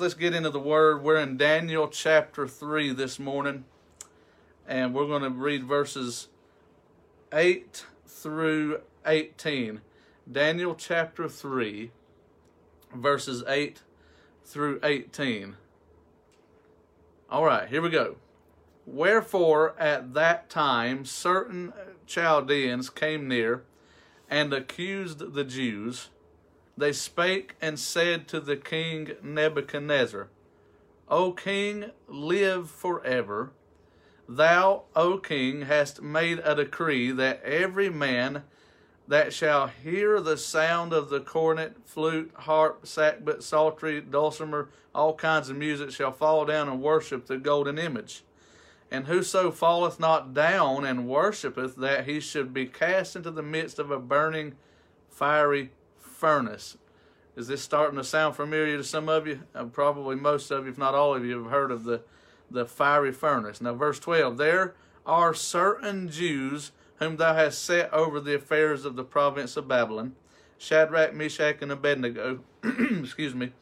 Let's get into the word. We're in Daniel chapter 3 this morning, and we're going to read verses 8 through 18. Daniel chapter 3, verses 8 through 18. All right, here we go. Wherefore at that time certain Chaldeans came near and accused the Jews they spake and said to the king Nebuchadnezzar, O king, live forever. Thou, O king, hast made a decree that every man that shall hear the sound of the cornet, flute, harp, sackbut, psaltery, dulcimer, all kinds of music, shall fall down and worship the golden image. And whoso falleth not down and worshipeth, that he should be cast into the midst of a burning, fiery furnace. Is this starting to sound familiar to some of you? Uh, probably most of you, if not all of you, have heard of the, the fiery furnace. Now, verse 12 There are certain Jews whom thou hast set over the affairs of the province of Babylon Shadrach, Meshach, and Abednego. Excuse me.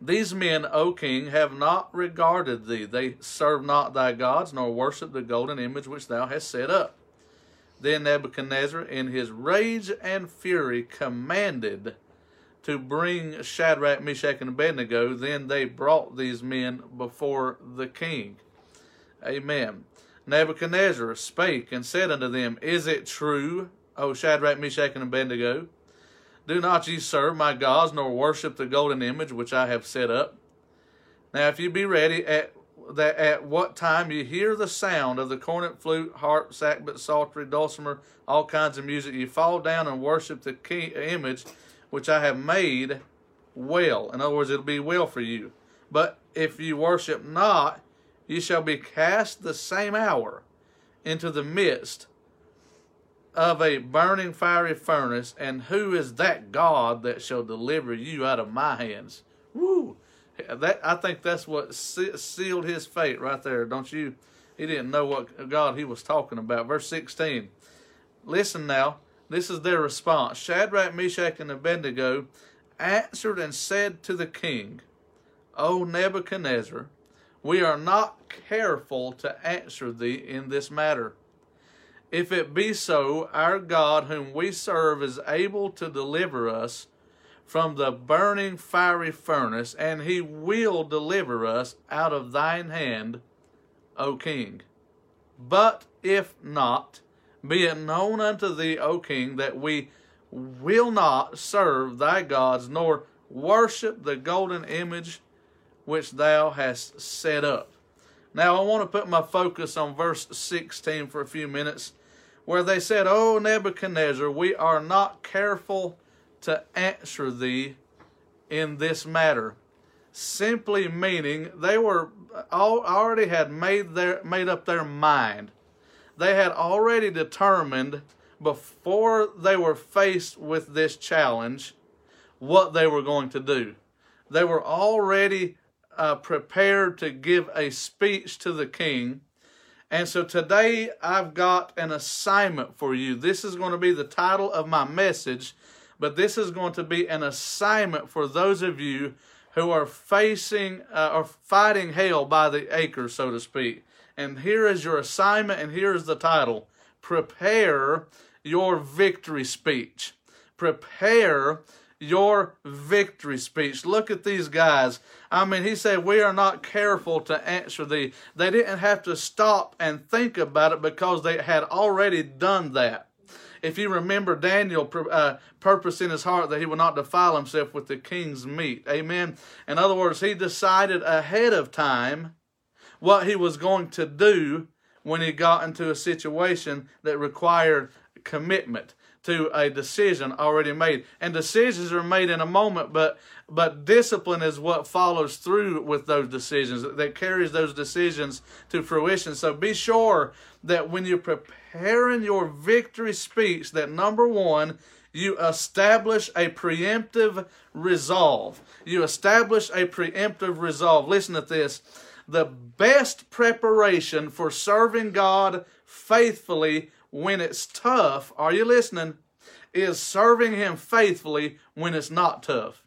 These men, O king, have not regarded thee. They serve not thy gods, nor worship the golden image which thou hast set up. Then Nebuchadnezzar, in his rage and fury, commanded to bring Shadrach, Meshach, and Abednego. Then they brought these men before the king. Amen. Nebuchadnezzar spake and said unto them, Is it true, O Shadrach, Meshach, and Abednego? Do not ye serve my gods, nor worship the golden image which I have set up? Now, if you be ready, at that at what time you hear the sound of the cornet, flute, harp, sackbut, psaltery, dulcimer, all kinds of music, you fall down and worship the key, image which I have made well. In other words, it'll be well for you. But if you worship not, you shall be cast the same hour into the midst of a burning fiery furnace. And who is that God that shall deliver you out of my hands? That I think that's what sealed his fate right there, don't you? He didn't know what God he was talking about. Verse 16. Listen now. This is their response. Shadrach, Meshach, and Abednego answered and said to the king, O Nebuchadnezzar, we are not careful to answer thee in this matter. If it be so, our God, whom we serve, is able to deliver us from the burning fiery furnace, and he will deliver us out of thine hand, O king. But if not, be it known unto thee, O king, that we will not serve thy gods, nor worship the golden image which thou hast set up. Now, I want to put my focus on verse 16 for a few minutes, where they said, O Nebuchadnezzar, we are not careful to answer thee in this matter. Simply meaning they were already had made their made up their mind they had already determined before they were faced with this challenge what they were going to do. They were already uh, prepared to give a speech to the king. And so today I've got an assignment for you. This is going to be the title of my message, but this is going to be an assignment for those of you who are facing uh, or fighting hell by the acre, so to speak. And here is your assignment, and here is the title Prepare your victory speech. Prepare your victory speech. Look at these guys. I mean, he said, We are not careful to answer thee. They didn't have to stop and think about it because they had already done that. If you remember Daniel uh, purpose in his heart that he would not defile himself with the king's meat. Amen. In other words, he decided ahead of time what he was going to do when he got into a situation that required commitment to a decision already made. And decisions are made in a moment, but but discipline is what follows through with those decisions that carries those decisions to fruition. So be sure that when you're preparing your victory speech, that number one, you establish a preemptive resolve. You establish a preemptive resolve. Listen to this the best preparation for serving God faithfully when it's tough, are you listening? Is serving Him faithfully when it's not tough.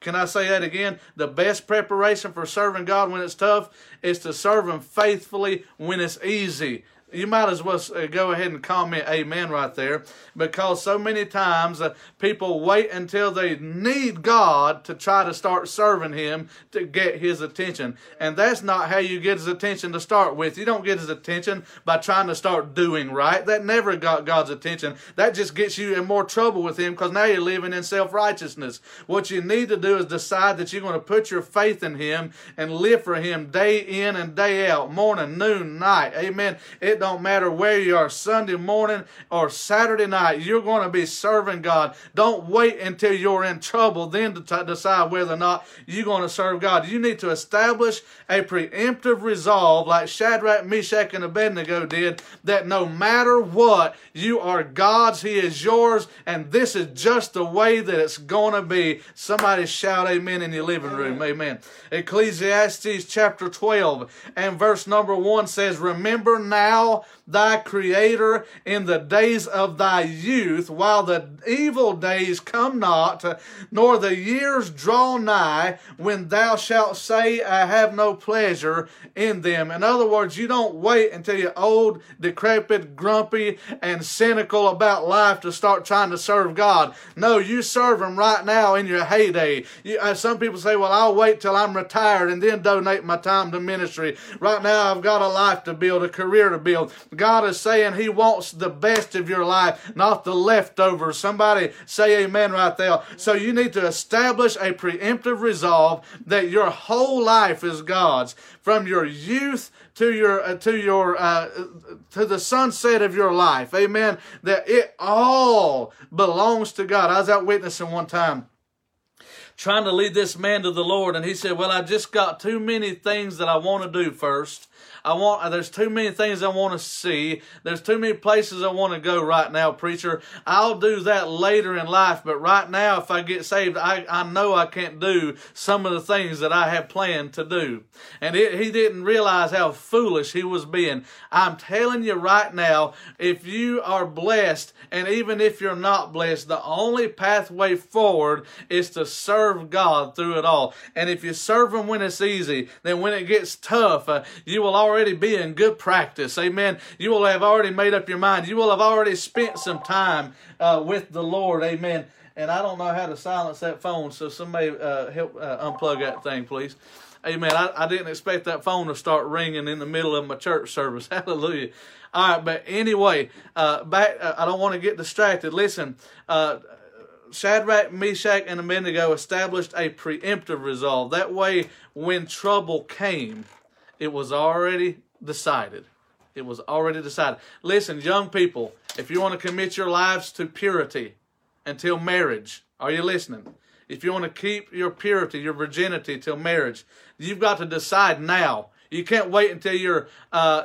Can I say that again? The best preparation for serving God when it's tough is to serve Him faithfully when it's easy you might as well uh, go ahead and comment amen right there because so many times uh, people wait until they need God to try to start serving Him to get His attention. And that's not how you get His attention to start with. You don't get His attention by trying to start doing right. That never got God's attention. That just gets you in more trouble with Him because now you're living in self righteousness. What you need to do is decide that you're going to put your faith in Him and live for Him day in and day out, morning, noon, night. Amen. It don't matter where you are, Sunday morning or Saturday night, you're going to be serving God. Don't wait until you're in trouble then to decide whether or not you're going to serve God. You need to establish a preemptive resolve like Shadrach, Meshach, and Abednego did that no matter what, you are God's, He is yours, and this is just the way that it's going to be. Somebody shout amen in your living room. Amen. Ecclesiastes chapter 12 and verse number 1 says, Remember now Hill thy Creator in the days of thy youth, while the evil days come not, nor the years draw nigh, when thou shalt say, I have no pleasure in them. In other words, you don't wait until you're old, decrepit, grumpy, and cynical about life to start trying to serve God. No, you serve Him right now in your heyday. You, uh, some people say, Well, I'll wait till I'm retired and then donate my time to ministry. Right now, I've got a life to build, a career to build. God is saying He wants the best of your life, not the leftovers. Somebody say amen right there. So you need to establish a preemptive resolve that your whole life is God's. From your youth to your uh, to your uh, to the sunset of your life, Amen. That it all belongs to God. I was out witnessing one time trying to lead this man to the Lord, and he said, Well, I just got too many things that I want to do first. I want, there's too many things I want to see. There's too many places I want to go right now, preacher. I'll do that later in life, but right now, if I get saved, I, I know I can't do some of the things that I have planned to do. And it, he didn't realize how foolish he was being. I'm telling you right now, if you are blessed, and even if you're not blessed, the only pathway forward is to serve God through it all. And if you serve Him when it's easy, then when it gets tough, uh, you will already already be in good practice. Amen. You will have already made up your mind. You will have already spent some time uh, with the Lord. Amen. And I don't know how to silence that phone, so somebody uh, help uh, unplug that thing, please. Amen. I, I didn't expect that phone to start ringing in the middle of my church service. Hallelujah. All right, but anyway, uh, back. Uh, I don't want to get distracted. Listen, uh, Shadrach, Meshach, and Abednego established a preemptive resolve. That way, when trouble came, it was already decided. It was already decided. Listen, young people, if you want to commit your lives to purity until marriage, are you listening? If you want to keep your purity, your virginity till marriage, you've got to decide now you can't wait until you're uh,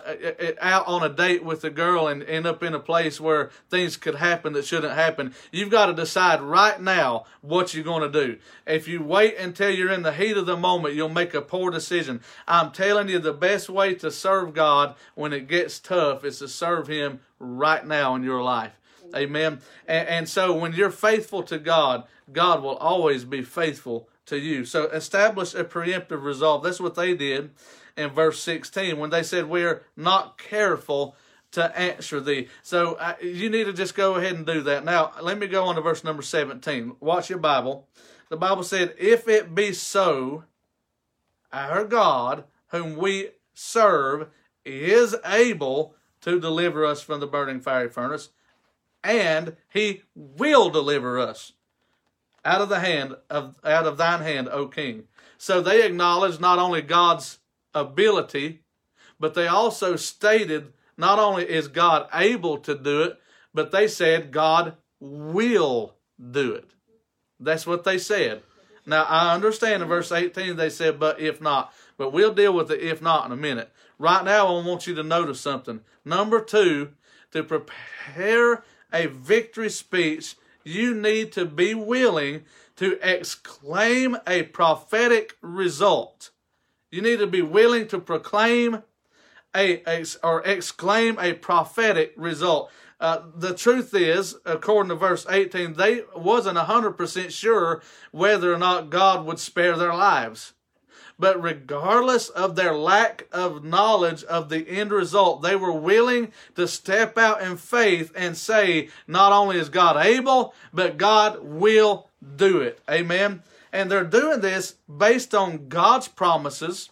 out on a date with a girl and end up in a place where things could happen that shouldn't happen. You've got to decide right now what you're going to do. If you wait until you're in the heat of the moment, you'll make a poor decision. I'm telling you, the best way to serve God when it gets tough is to serve Him right now in your life. Amen. And, and so when you're faithful to God, God will always be faithful to you. So establish a preemptive resolve. That's what they did in verse 16 when they said, We're not careful to answer thee. So uh, you need to just go ahead and do that. Now, let me go on to verse number 17. Watch your Bible. The Bible said, If it be so, our God, whom we serve, is able to deliver us from the burning fiery furnace, and he will deliver us out of the hand of out of thine hand, O King. So they acknowledge not only God's ability, but they also stated not only is God able to do it, but they said God will do it. That's what they said. Now, I understand in verse 18 they said, but if not. But we'll deal with the if not in a minute. Right now, I want you to notice something. Number two, to prepare a victory speech, you need to be willing to exclaim a prophetic result. You need to be willing to proclaim a, a, or exclaim a prophetic result. uh, the truth is, according to verse 18, they wasn't 100% sure whether or not God would spare their lives. But regardless of their lack of knowledge of the end result, they were willing to step out in faith and say, not only is God able, but God will do it. Amen. And they're doing this based on God's promises,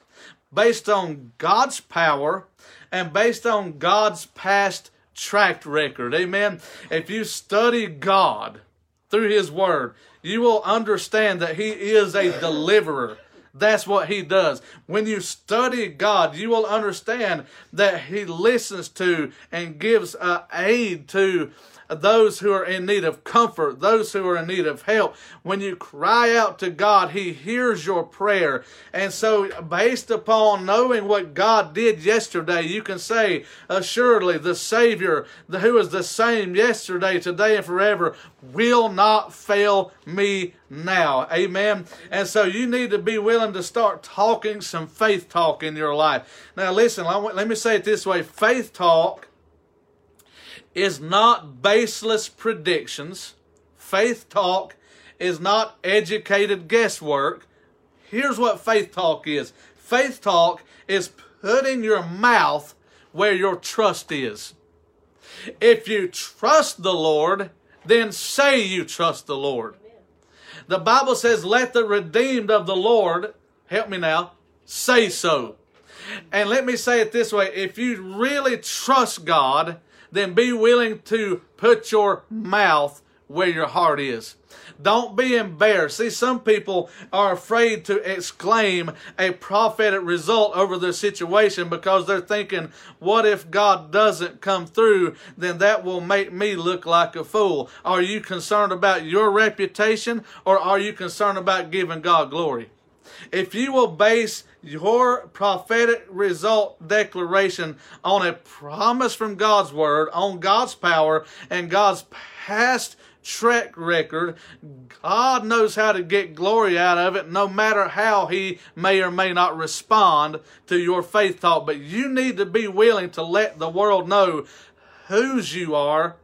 based on God's power, and based on God's past track record. Amen. If you study God through His Word, you will understand that He is a deliverer. That's what he does. When you study God, you will understand that he listens to and gives uh, aid to those who are in need of comfort, those who are in need of help. When you cry out to God, He hears your prayer. And so, based upon knowing what God did yesterday, you can say, assuredly, the Savior, who is the same yesterday, today, and forever, will not fail me now. Amen. And so you need to be willing to start talking some faith talk in your life. Now, listen, let me say it this way faith talk is not baseless predictions. Faith talk is not educated guesswork. Here's what faith talk is faith talk is putting your mouth where your trust is. If you trust the Lord, then say you trust the Lord. The Bible says, Let the redeemed of the Lord, help me now, say so. And let me say it this way if you really trust God, then be willing to put your mouth where your heart is. Don't be embarrassed. See, some people are afraid to exclaim a prophetic result over their situation because they're thinking, what if God doesn't come through? Then that will make me look like a fool. Are you concerned about your reputation or are you concerned about giving God glory? If you will base your prophetic result declaration on a promise from God's word, on God's power, and God's past track record, God knows how to get glory out of it no matter how He may or may not respond to your faith talk. But you need to be willing to let the world know whose you are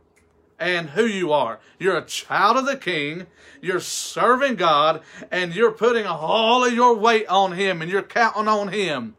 and who you are. You're a child of the King you're serving God and you're putting all of your weight on Him and you're counting on Him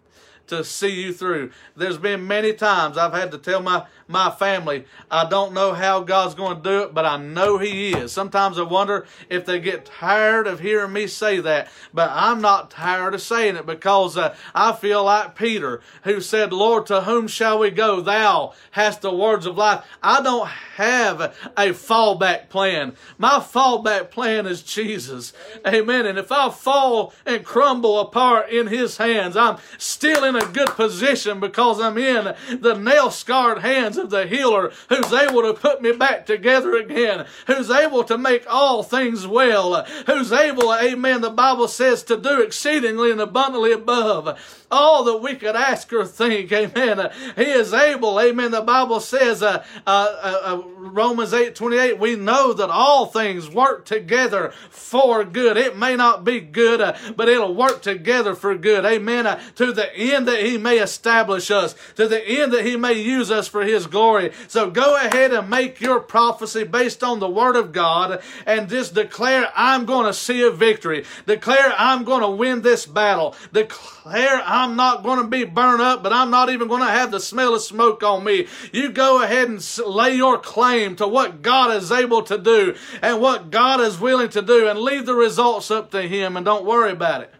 to see you through. There's been many times I've had to tell my, my family, I don't know how God's going to do it, but I know He is. Sometimes I wonder if they get tired of hearing me say that, but I'm not tired of saying it because uh, I feel like Peter, who said, Lord, to whom shall we go? Thou hast the words of life. I don't have a fallback plan. My fallback plan is Jesus. Amen. And if I fall and crumble apart in His hands, I'm still in a good position because I'm in the nail scarred hands of the healer who's able to put me back together again, who's able to make all things well, who's able, amen, the Bible says, to do exceedingly and abundantly above all that we could ask or think. Amen. He is able. Amen. The Bible says, uh, uh, uh, uh Romans 8 28, we know that all things work together for good. It may not be good, uh, but it'll work together for good. Amen. Uh, to the end that He may establish us, to the end that He may use us for His glory. So go ahead and make your prophecy based on the Word of God and just declare, I'm going to see a victory. Declare, I'm going to win this battle. Declare, I'm not going to be burned up, but I'm not even going to have the smell of smoke on me. You go ahead and lay your claim to what God is able to do and what God is willing to do and leave the results up to Him and don't worry about it.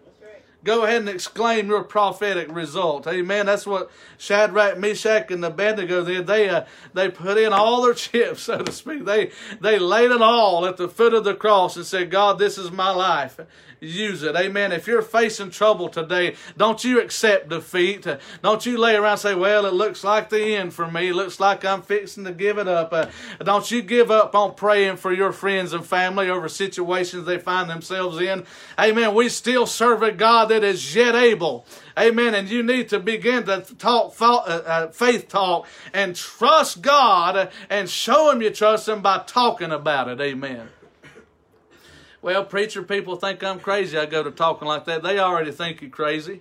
Go ahead and exclaim your prophetic result. Amen. That's what Shadrach, Meshach, and Abednego did. They uh, they put in all their chips, so to speak. They they laid it all at the foot of the cross and said, "God, this is my life." Use it. Amen. If you're facing trouble today, don't you accept defeat. Don't you lay around and say, well, it looks like the end for me. It looks like I'm fixing to give it up. Uh, don't you give up on praying for your friends and family over situations they find themselves in. Amen. We still serve a God that is yet able. Amen. And you need to begin to talk uh, uh, faith talk and trust God and show Him you trust Him by talking about it. Amen. Well, preacher people think I'm crazy. I go to talking like that. They already think you're crazy.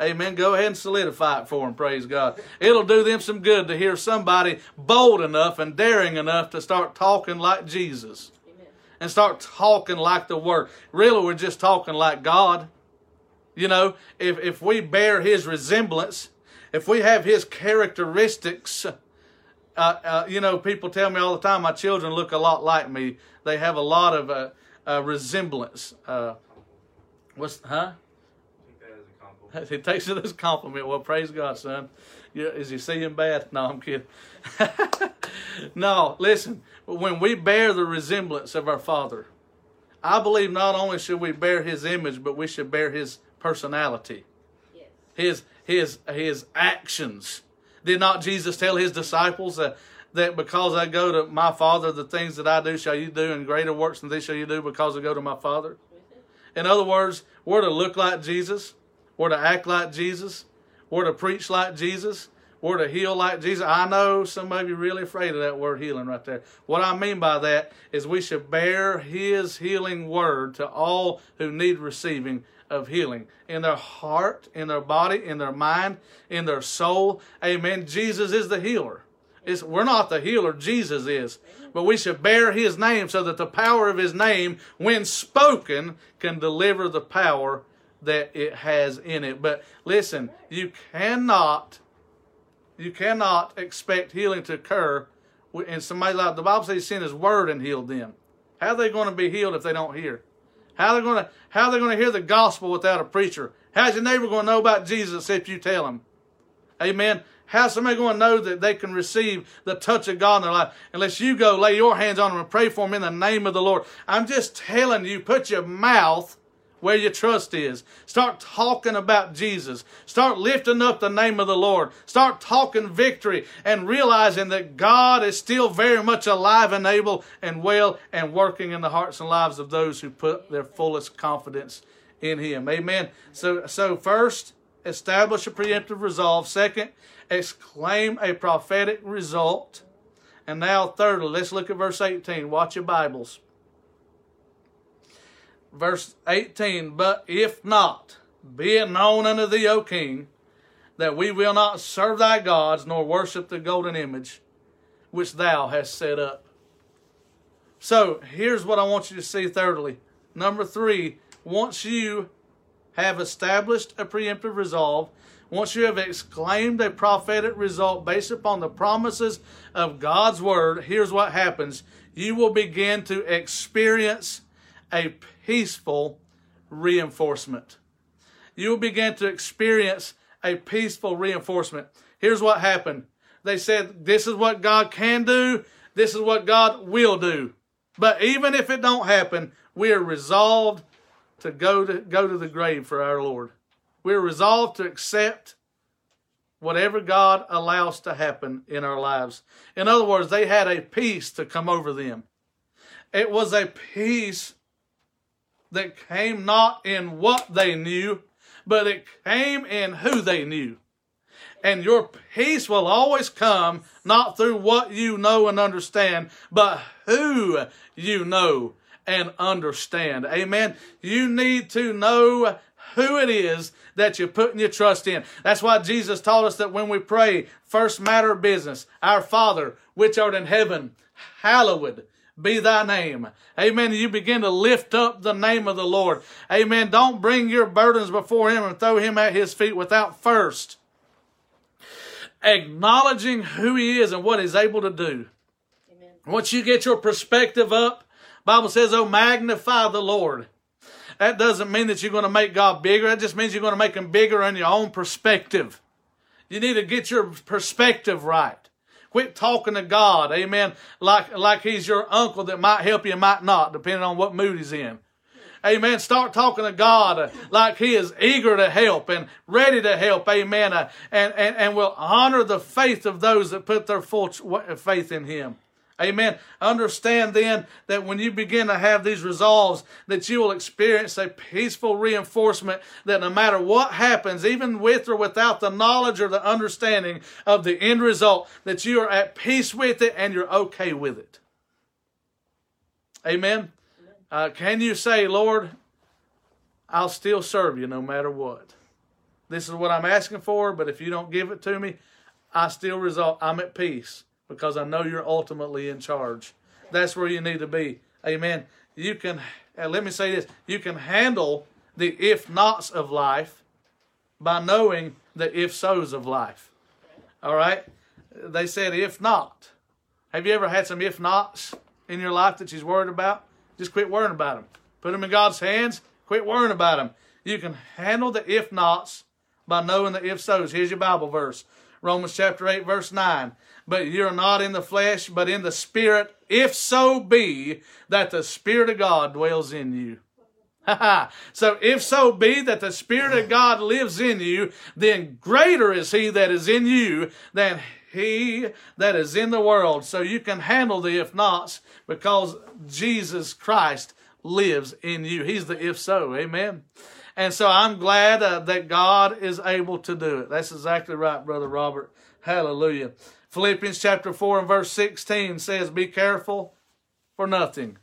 Amen. Go ahead and solidify it for them. Praise God. It'll do them some good to hear somebody bold enough and daring enough to start talking like Jesus Amen. and start talking like the Word. Really, we're just talking like God. You know, if, if we bear His resemblance, if we have His characteristics, uh, uh, you know, people tell me all the time, my children look a lot like me. They have a lot of uh, uh, resemblance. Uh, what's, huh? Take that as a compliment. He takes it as a compliment. Well, praise God, son. You, is he seeing bad? No, I'm kidding. no, listen. When we bear the resemblance of our Father, I believe not only should we bear His image, but we should bear His personality, Yes. His His His actions. Did not Jesus tell His disciples that? That because I go to my Father, the things that I do shall you do, and greater works than these shall you do, because I go to my Father. In other words, we're to look like Jesus, we're to act like Jesus, we're to preach like Jesus, we're to heal like Jesus. I know some of you really afraid of that word healing right there. What I mean by that is we should bear His healing word to all who need receiving of healing in their heart, in their body, in their mind, in their soul. Amen. Jesus is the healer. It's, we're not the healer, Jesus is. But we should bear his name so that the power of his name, when spoken, can deliver the power that it has in it. But listen, you cannot, you cannot expect healing to occur in somebody the Bible says he sent his word and healed them. How are they going to be healed if they don't hear? How are they going to how are they going to hear the gospel without a preacher? How's your neighbor going to know about Jesus if you tell him? Amen. How's somebody going to know that they can receive the touch of God in their life unless you go lay your hands on them and pray for them in the name of the Lord? I'm just telling you, put your mouth where your trust is. Start talking about Jesus. Start lifting up the name of the Lord. Start talking victory and realizing that God is still very much alive and able and well and working in the hearts and lives of those who put their fullest confidence in Him. Amen. So, so first, establish a preemptive resolve. Second, exclaim a prophetic result. And now, thirdly, let's look at verse 18. Watch your Bibles. Verse 18, but if not, be it known unto thee, O king, that we will not serve thy gods nor worship the golden image which thou hast set up. So here's what I want you to see thirdly. Number three, once you have established a preemptive resolve, once you have exclaimed a prophetic result based upon the promises of God's word, here's what happens. You will begin to experience a peaceful reinforcement. You will begin to experience a peaceful reinforcement. Here's what happened. They said, this is what God can do. This is what God will do. But even if it don't happen, we are resolved to go to go to the grave for our Lord. We're resolved to accept whatever God allows to happen in our lives. In other words, they had a peace to come over them. It was a peace that came not in what they knew, but it came in who they knew. And your peace will always come not through what you know and understand, but who you know and understand. Amen. You need to know who it is that you're putting your trust in. That's why Jesus taught us that when we pray, first matter of business, our Father, which art in heaven, hallowed be thy name. Amen. You begin to lift up the name of the Lord. Amen. Don't bring your burdens before him and throw him at his feet without first acknowledging who he is and what he's able to do. Amen. Once you get your perspective up, Bible says, "Oh, magnify the Lord." That doesn't mean that you're going to make God bigger. That just means you're going to make him bigger in your own perspective. You need to get your perspective right. Quit talking to God, amen, like, like he's your uncle that might help you and might not, depending on what mood he's in. Amen. Start talking to God like He is eager to help and ready to help. Amen. And, and, and will honor the faith of those that put their full faith in Him. Amen. Understand then that when you begin to have these resolves, that you will experience a peaceful reinforcement that no matter what happens, even with or without the knowledge or the understanding of the end result, that you are at peace with it and you're okay with it. Amen. Uh, can you say, Lord, I'll still serve you no matter what? This is what I'm asking for, but if you don't give it to me, I still result. I'm at peace because I know you're ultimately in charge. That's where you need to be. Amen. You can, let me say this you can handle the if nots of life by knowing the if so's of life. All right? They said if not. Have you ever had some if nots in your life that you're worried about? Just quit worrying about them. Put them in God's hands. Quit worrying about them. You can handle the if nots by knowing the if so's. Here's your Bible verse Romans chapter 8, verse 9. But you're not in the flesh, but in the Spirit, if so be that the Spirit of God dwells in you. so if so be that the Spirit of God lives in you, then greater is He that is in you than he that is in the world. So you can handle the if nots because Jesus Christ lives in you. He's the if so. Amen. And so I'm glad uh, that God is able to do it. That's exactly right, Brother Robert. Hallelujah. Philippians chapter 4 and verse 16 says, Be careful for nothing,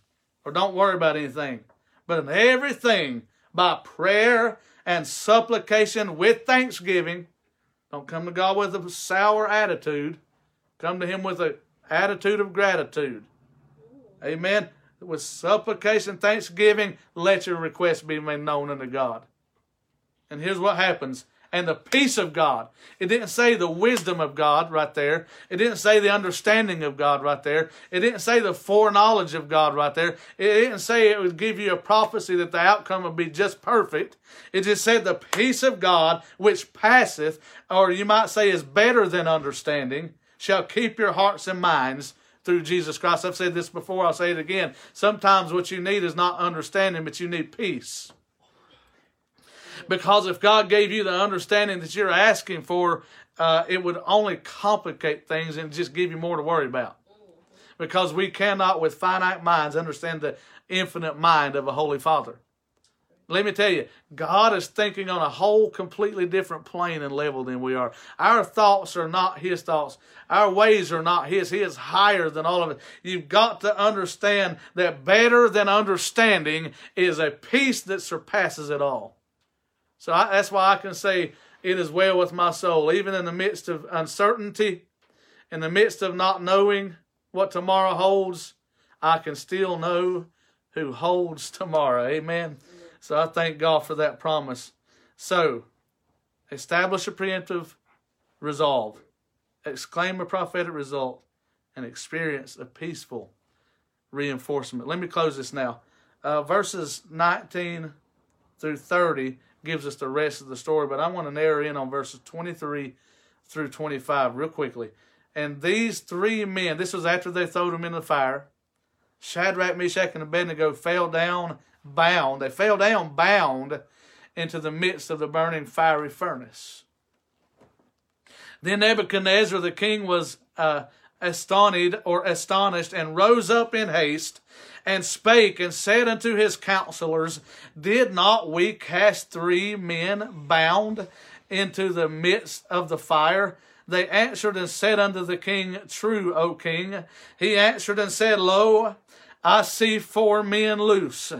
or don't worry about anything, but in everything by prayer and supplication with thanksgiving don't come to God with a sour attitude. Come to Him with an attitude of gratitude. Amen. With supplication, thanksgiving, let your requests be made known unto God. And here's what happens and the peace of God. It didn't say the wisdom of God right there. It didn't say the understanding of God right there. It didn't say the foreknowledge of God right there. It didn't say it would give you a prophecy that the outcome would be just perfect. It just said the peace of God, which passeth, or you might say is better than understanding, shall keep your hearts and minds through Jesus Christ. I've said this before, I'll say it again. Sometimes what you need is not understanding, but you need peace. Because if God gave you the understanding that you're asking for, uh, it would only complicate things and just give you more to worry about. Because we cannot, with finite minds, understand the infinite mind of a Holy Father. Let me tell you, God is thinking on a whole completely different plane and level than we are. Our thoughts are not His thoughts. Our ways are not His. He is higher than all of it. You've got to understand that better than understanding is a peace that surpasses it all. So I, that's why I can say it is well with my soul, even in the midst of uncertainty, in the midst of not knowing what tomorrow holds. I can still know who holds tomorrow. Amen. So I thank God for that promise. So, establish a preemptive resolve, exclaim a prophetic result, and experience a peaceful reinforcement. Let me close this now. Uh, verses 19 through 30 gives us the rest of the story, but I want to narrow in on verses 23 through 25 real quickly. And these three men, this was after they threw them in the fire. Shadrach, Meshach, and Abednego fell down bound. They fell down bound into the midst of the burning fiery furnace. Then Nebuchadnezzar the king was uh, astonished or astonished and rose up in haste and spake and said unto his counselors, Did not we cast three men bound into the midst of the fire? They answered and said unto the king, True, O king. He answered and said, Lo, I see four men loose,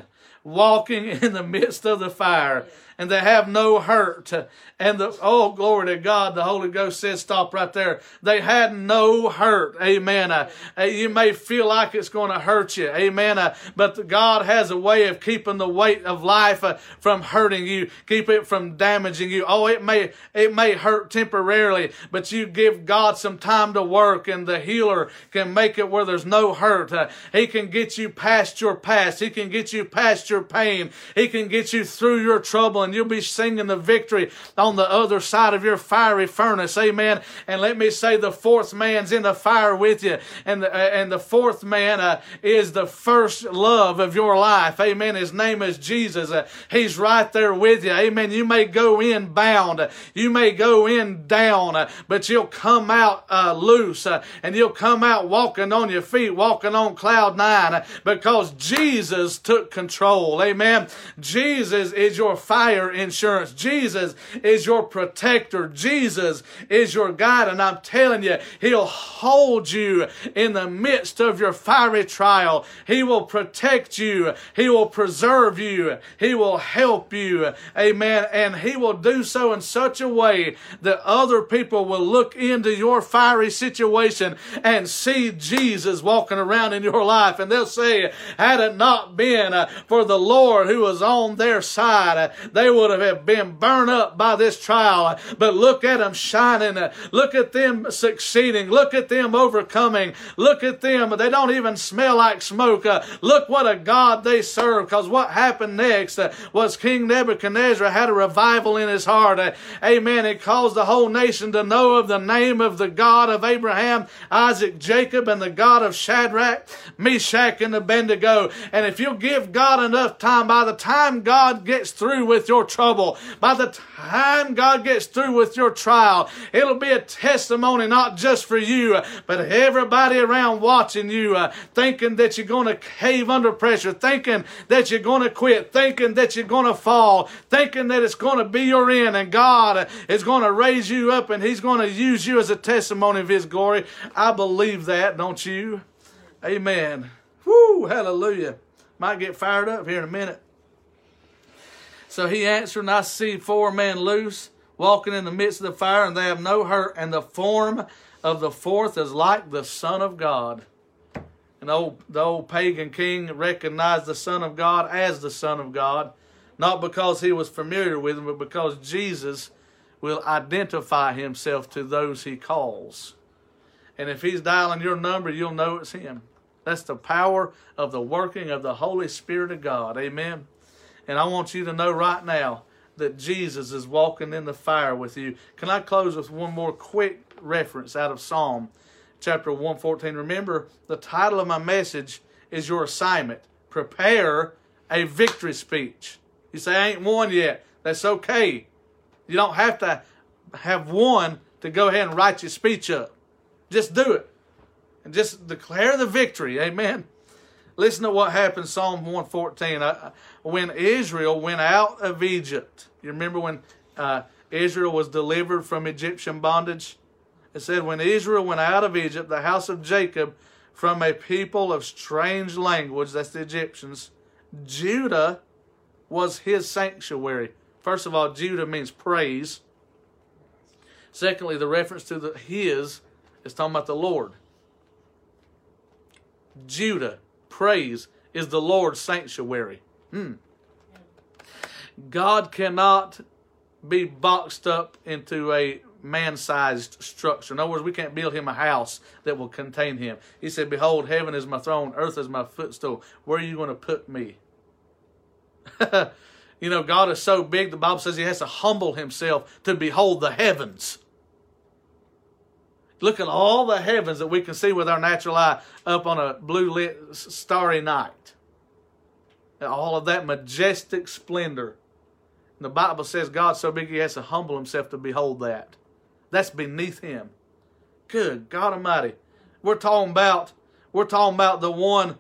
walking in the midst of the fire and they have no hurt. And the, oh, glory to God, the Holy Ghost says, stop right there. They had no hurt. Amen. Uh, uh you may feel like it's going to hurt you. Amen. Uh, but God has a way of keeping the weight of life uh, from hurting you, keep it from damaging you. Oh, it may, it may hurt temporarily, but you give God some time to work and the healer can make it where there's no hurt. Uh, he can get you past your past. He can get you past your pain. He can get you through your trouble and you'll be singing the victory on the other side of your fiery furnace. Amen. And let me say the fourth man's in the fire with you. And the, uh, and the fourth man uh, is the first love of your life. Amen. His name is Jesus. Uh, he's right there with you. Amen. You may go in bound. You may go in down, uh, but you'll come out uh, loose uh, and you'll come out walking on your feet, walking on cloud nine because Jesus took control. Amen. Jesus is your fire fire insurance. Jesus is your protector. Jesus is your guide. And I'm telling you, He'll hold you in the midst of your fiery trial. He will protect you. He will preserve you. He will help you. Amen. And He will do so in such a way that other people will look into your fiery situation and see Jesus walking around in your life. And they'll say, had it not been uh, for the Lord who was on their side, uh, they would have been burned up by this trial. But look at them shining. Look at them succeeding. Look at them overcoming. Look at them. They don't even smell like smoke. Look what a God they serve. Because what happened next was King Nebuchadnezzar had a revival in his heart. Amen. It caused the whole nation to know of the name of the God of Abraham, Isaac, Jacob, and the God of Shadrach, Meshach, and Abednego. And if you give God enough time, by the time God gets through with your trouble, by the time God gets through with your trial, it'll be a testimony not just for you, but everybody around watching you, uh, thinking that you're going to cave under pressure, thinking that you're going to quit, thinking that you're going to fall, thinking that it's going to be your end, and God is going to raise you up and He's going to use you as a testimony of His glory. I believe that, don't you? Amen. Woo, hallelujah. Might get fired up here in a minute. So he answered, and I see four men loose, walking in the midst of the fire, and they have no hurt, and the form of the fourth is like the Son of God. And the old, the old pagan king recognized the Son of God as the Son of God, not because he was familiar with him, but because Jesus will identify himself to those he calls. And if he's dialing your number, you'll know it's him. That's the power of the working of the Holy Spirit of God. Amen. And I want you to know right now that Jesus is walking in the fire with you. Can I close with one more quick reference out of Psalm chapter 114? Remember, the title of my message is your assignment. Prepare a victory speech. You say, I ain't won yet. That's okay. You don't have to have one to go ahead and write your speech up. Just do it. And just declare the victory. Amen. Listen to what happened Psalm 114. Uh, when Israel went out of Egypt, you remember when uh, Israel was delivered from Egyptian bondage? It said, When Israel went out of Egypt, the house of Jacob, from a people of strange language, that's the Egyptians, Judah was his sanctuary. First of all, Judah means praise. Secondly, the reference to the his is talking about the Lord. Judah, praise, is the Lord's sanctuary. Hmm. God cannot be boxed up into a man sized structure. In other words, we can't build him a house that will contain him. He said, Behold, heaven is my throne, earth is my footstool. Where are you going to put me? you know, God is so big, the Bible says he has to humble himself to behold the heavens. Look at all the heavens that we can see with our natural eye up on a blue lit starry night. All of that majestic splendor. And the Bible says God's so big he has to humble himself to behold that. That's beneath him. Good God Almighty. We're talking about we're talking about the one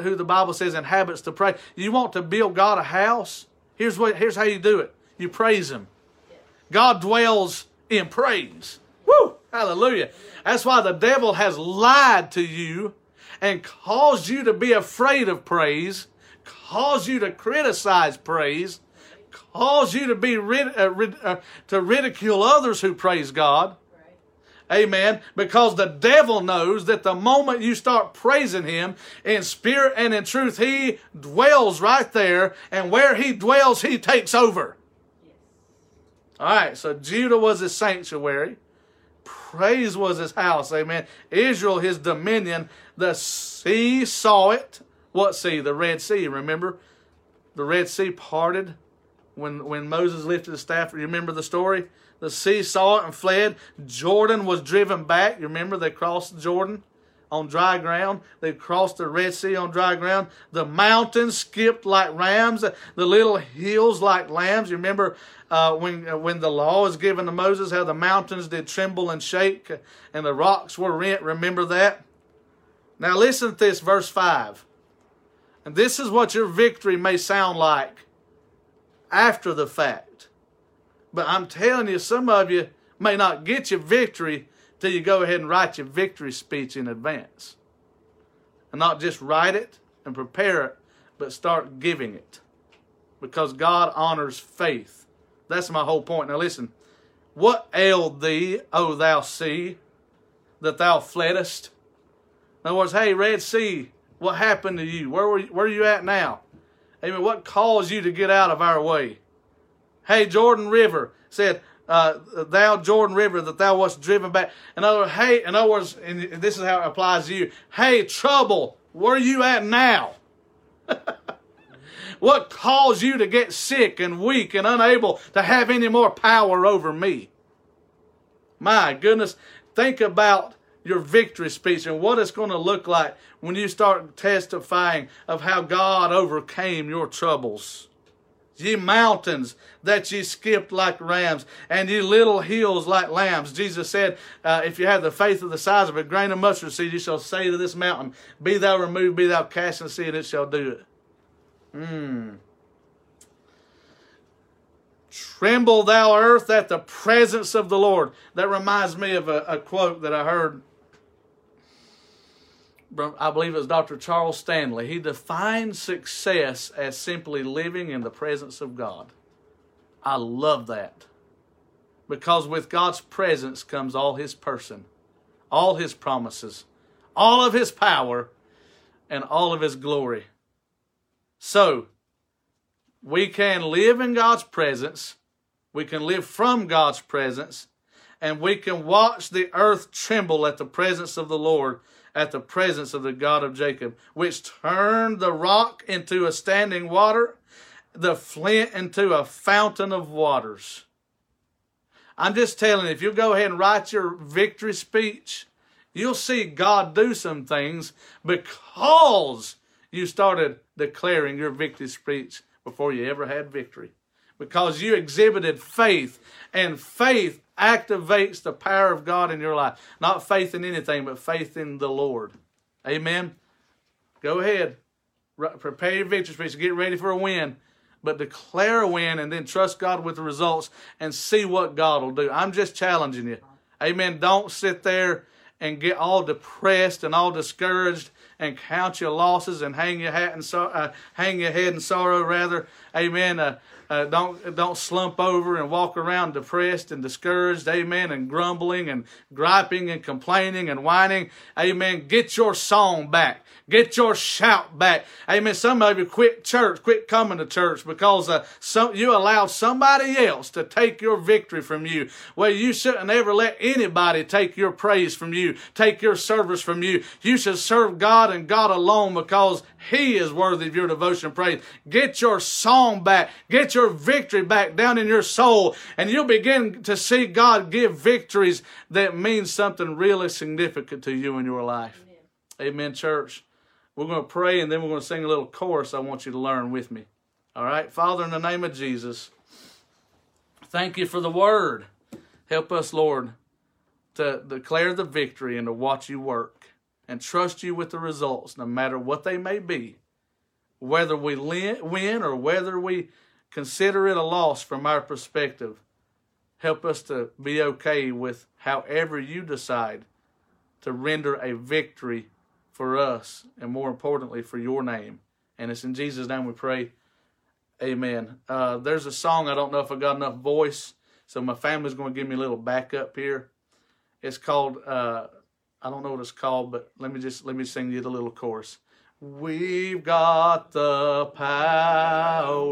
who the Bible says inhabits to pray. You want to build God a house? Here's what here's how you do it. You praise him. God dwells in praise. Hallelujah. That's why the devil has lied to you and caused you to be afraid of praise, caused you to criticize praise, caused you to be rid- uh, rid- uh, to ridicule others who praise God. Amen. Because the devil knows that the moment you start praising him in spirit and in truth, he dwells right there, and where he dwells, he takes over. All right, so Judah was his sanctuary. Praise was his house. Amen. Israel, his dominion. The sea saw it. What sea? The Red Sea. Remember? The Red Sea parted when, when Moses lifted the staff. You remember the story? The sea saw it and fled. Jordan was driven back. You remember they crossed Jordan on dry ground. They crossed the Red Sea on dry ground. The mountains skipped like rams. The little hills like lambs. You remember uh, when uh, when the law was given to Moses, how the mountains did tremble and shake, and the rocks were rent. Remember that. Now listen to this, verse five. And this is what your victory may sound like. after the fact. But I'm telling you, some of you may not get your victory till you go ahead and write your victory speech in advance. And not just write it and prepare it, but start giving it. Because God honors faith. That's my whole point. Now listen, what ailed thee, O thou sea, that thou fleddest? In other words, hey, Red Sea, what happened to you? Where, were, where are you at now? Amen. What caused you to get out of our way? Hey, Jordan River said, uh, thou Jordan River, that thou wast driven back. In other words, hey, in other words, and this is how it applies to you. Hey, trouble, where are you at now? what caused you to get sick and weak and unable to have any more power over me? My goodness, think about your victory speech and what it's going to look like when you start testifying of how God overcame your troubles. Ye mountains that ye skipped like rams, and ye little hills like lambs. Jesus said, uh, If you have the faith of the size of a grain of mustard seed, you shall say to this mountain, Be thou removed, be thou cast in the sea, and it shall do it. Hmm. Tremble, thou earth, at the presence of the Lord. That reminds me of a, a quote that I heard I believe it was Dr. Charles Stanley. He defined success as simply living in the presence of God. I love that. Because with God's presence comes all His person, all His promises, all of His power, and all of His glory. So, we can live in God's presence, we can live from God's presence, and we can watch the earth tremble at the presence of the Lord at the presence of the God of Jacob, which turned the rock into a standing water, the flint into a fountain of waters. I'm just telling you, if you go ahead and write your victory speech, you'll see God do some things because you started declaring your victory speech before you ever had victory. Because you exhibited faith, and faith activates the power of God in your life. Not faith in anything, but faith in the Lord. Amen. Go ahead. Prepare your victory speech. Get ready for a win. But declare a win and then trust God with the results and see what God will do. I'm just challenging you. Amen. Don't sit there and get all depressed and all discouraged and count your losses and hang your hat and so, uh, hang your head in sorrow. Rather, Amen. Uh, uh, don't don't slump over and walk around depressed and discouraged, amen, and grumbling and griping and complaining and whining, amen. Get your song back. Get your shout back. Amen. Some of you quit church, quit coming to church because uh, some, you allowed somebody else to take your victory from you. Well, you shouldn't ever let anybody take your praise from you, take your service from you. You should serve God and God alone because He is worthy of your devotion and praise. Get your song back. Get your victory back down in your soul, and you'll begin to see God give victories that mean something really significant to you in your life. Amen, Amen church. We're going to pray and then we're going to sing a little chorus I want you to learn with me. All right? Father, in the name of Jesus, thank you for the word. Help us, Lord, to declare the victory and to watch you work and trust you with the results, no matter what they may be. Whether we win or whether we consider it a loss from our perspective. Help us to be okay with however you decide to render a victory for us and more importantly for your name. And it's in Jesus' name we pray. Amen. Uh, there's a song, I don't know if I got enough voice, so my family's going to give me a little backup here. It's called, uh, I don't know what it's called, but let me just, let me sing you the little chorus. We've got the power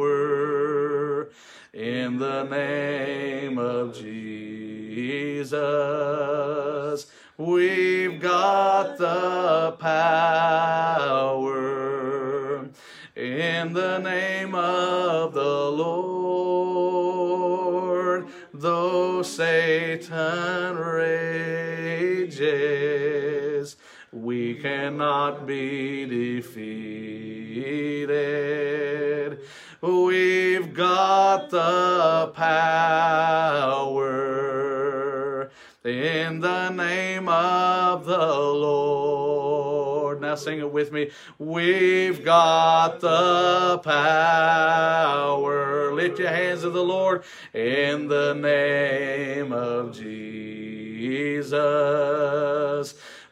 in the name of Jesus. We've got the power in the name of the Lord. Though Satan rages, we cannot be defeated. We've got the power in the name of the Lord. Now sing it with me. We've got the power. Lift your hands to the Lord in the name of Jesus.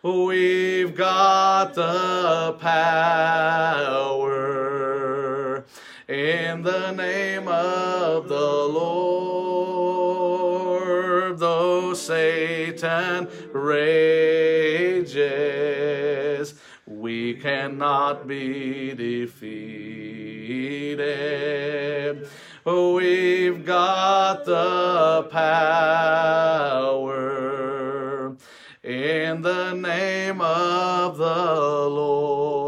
We've got the power in the name of the Lord. Though Satan rages, we cannot be defeated. We've got the power in the name of the Lord.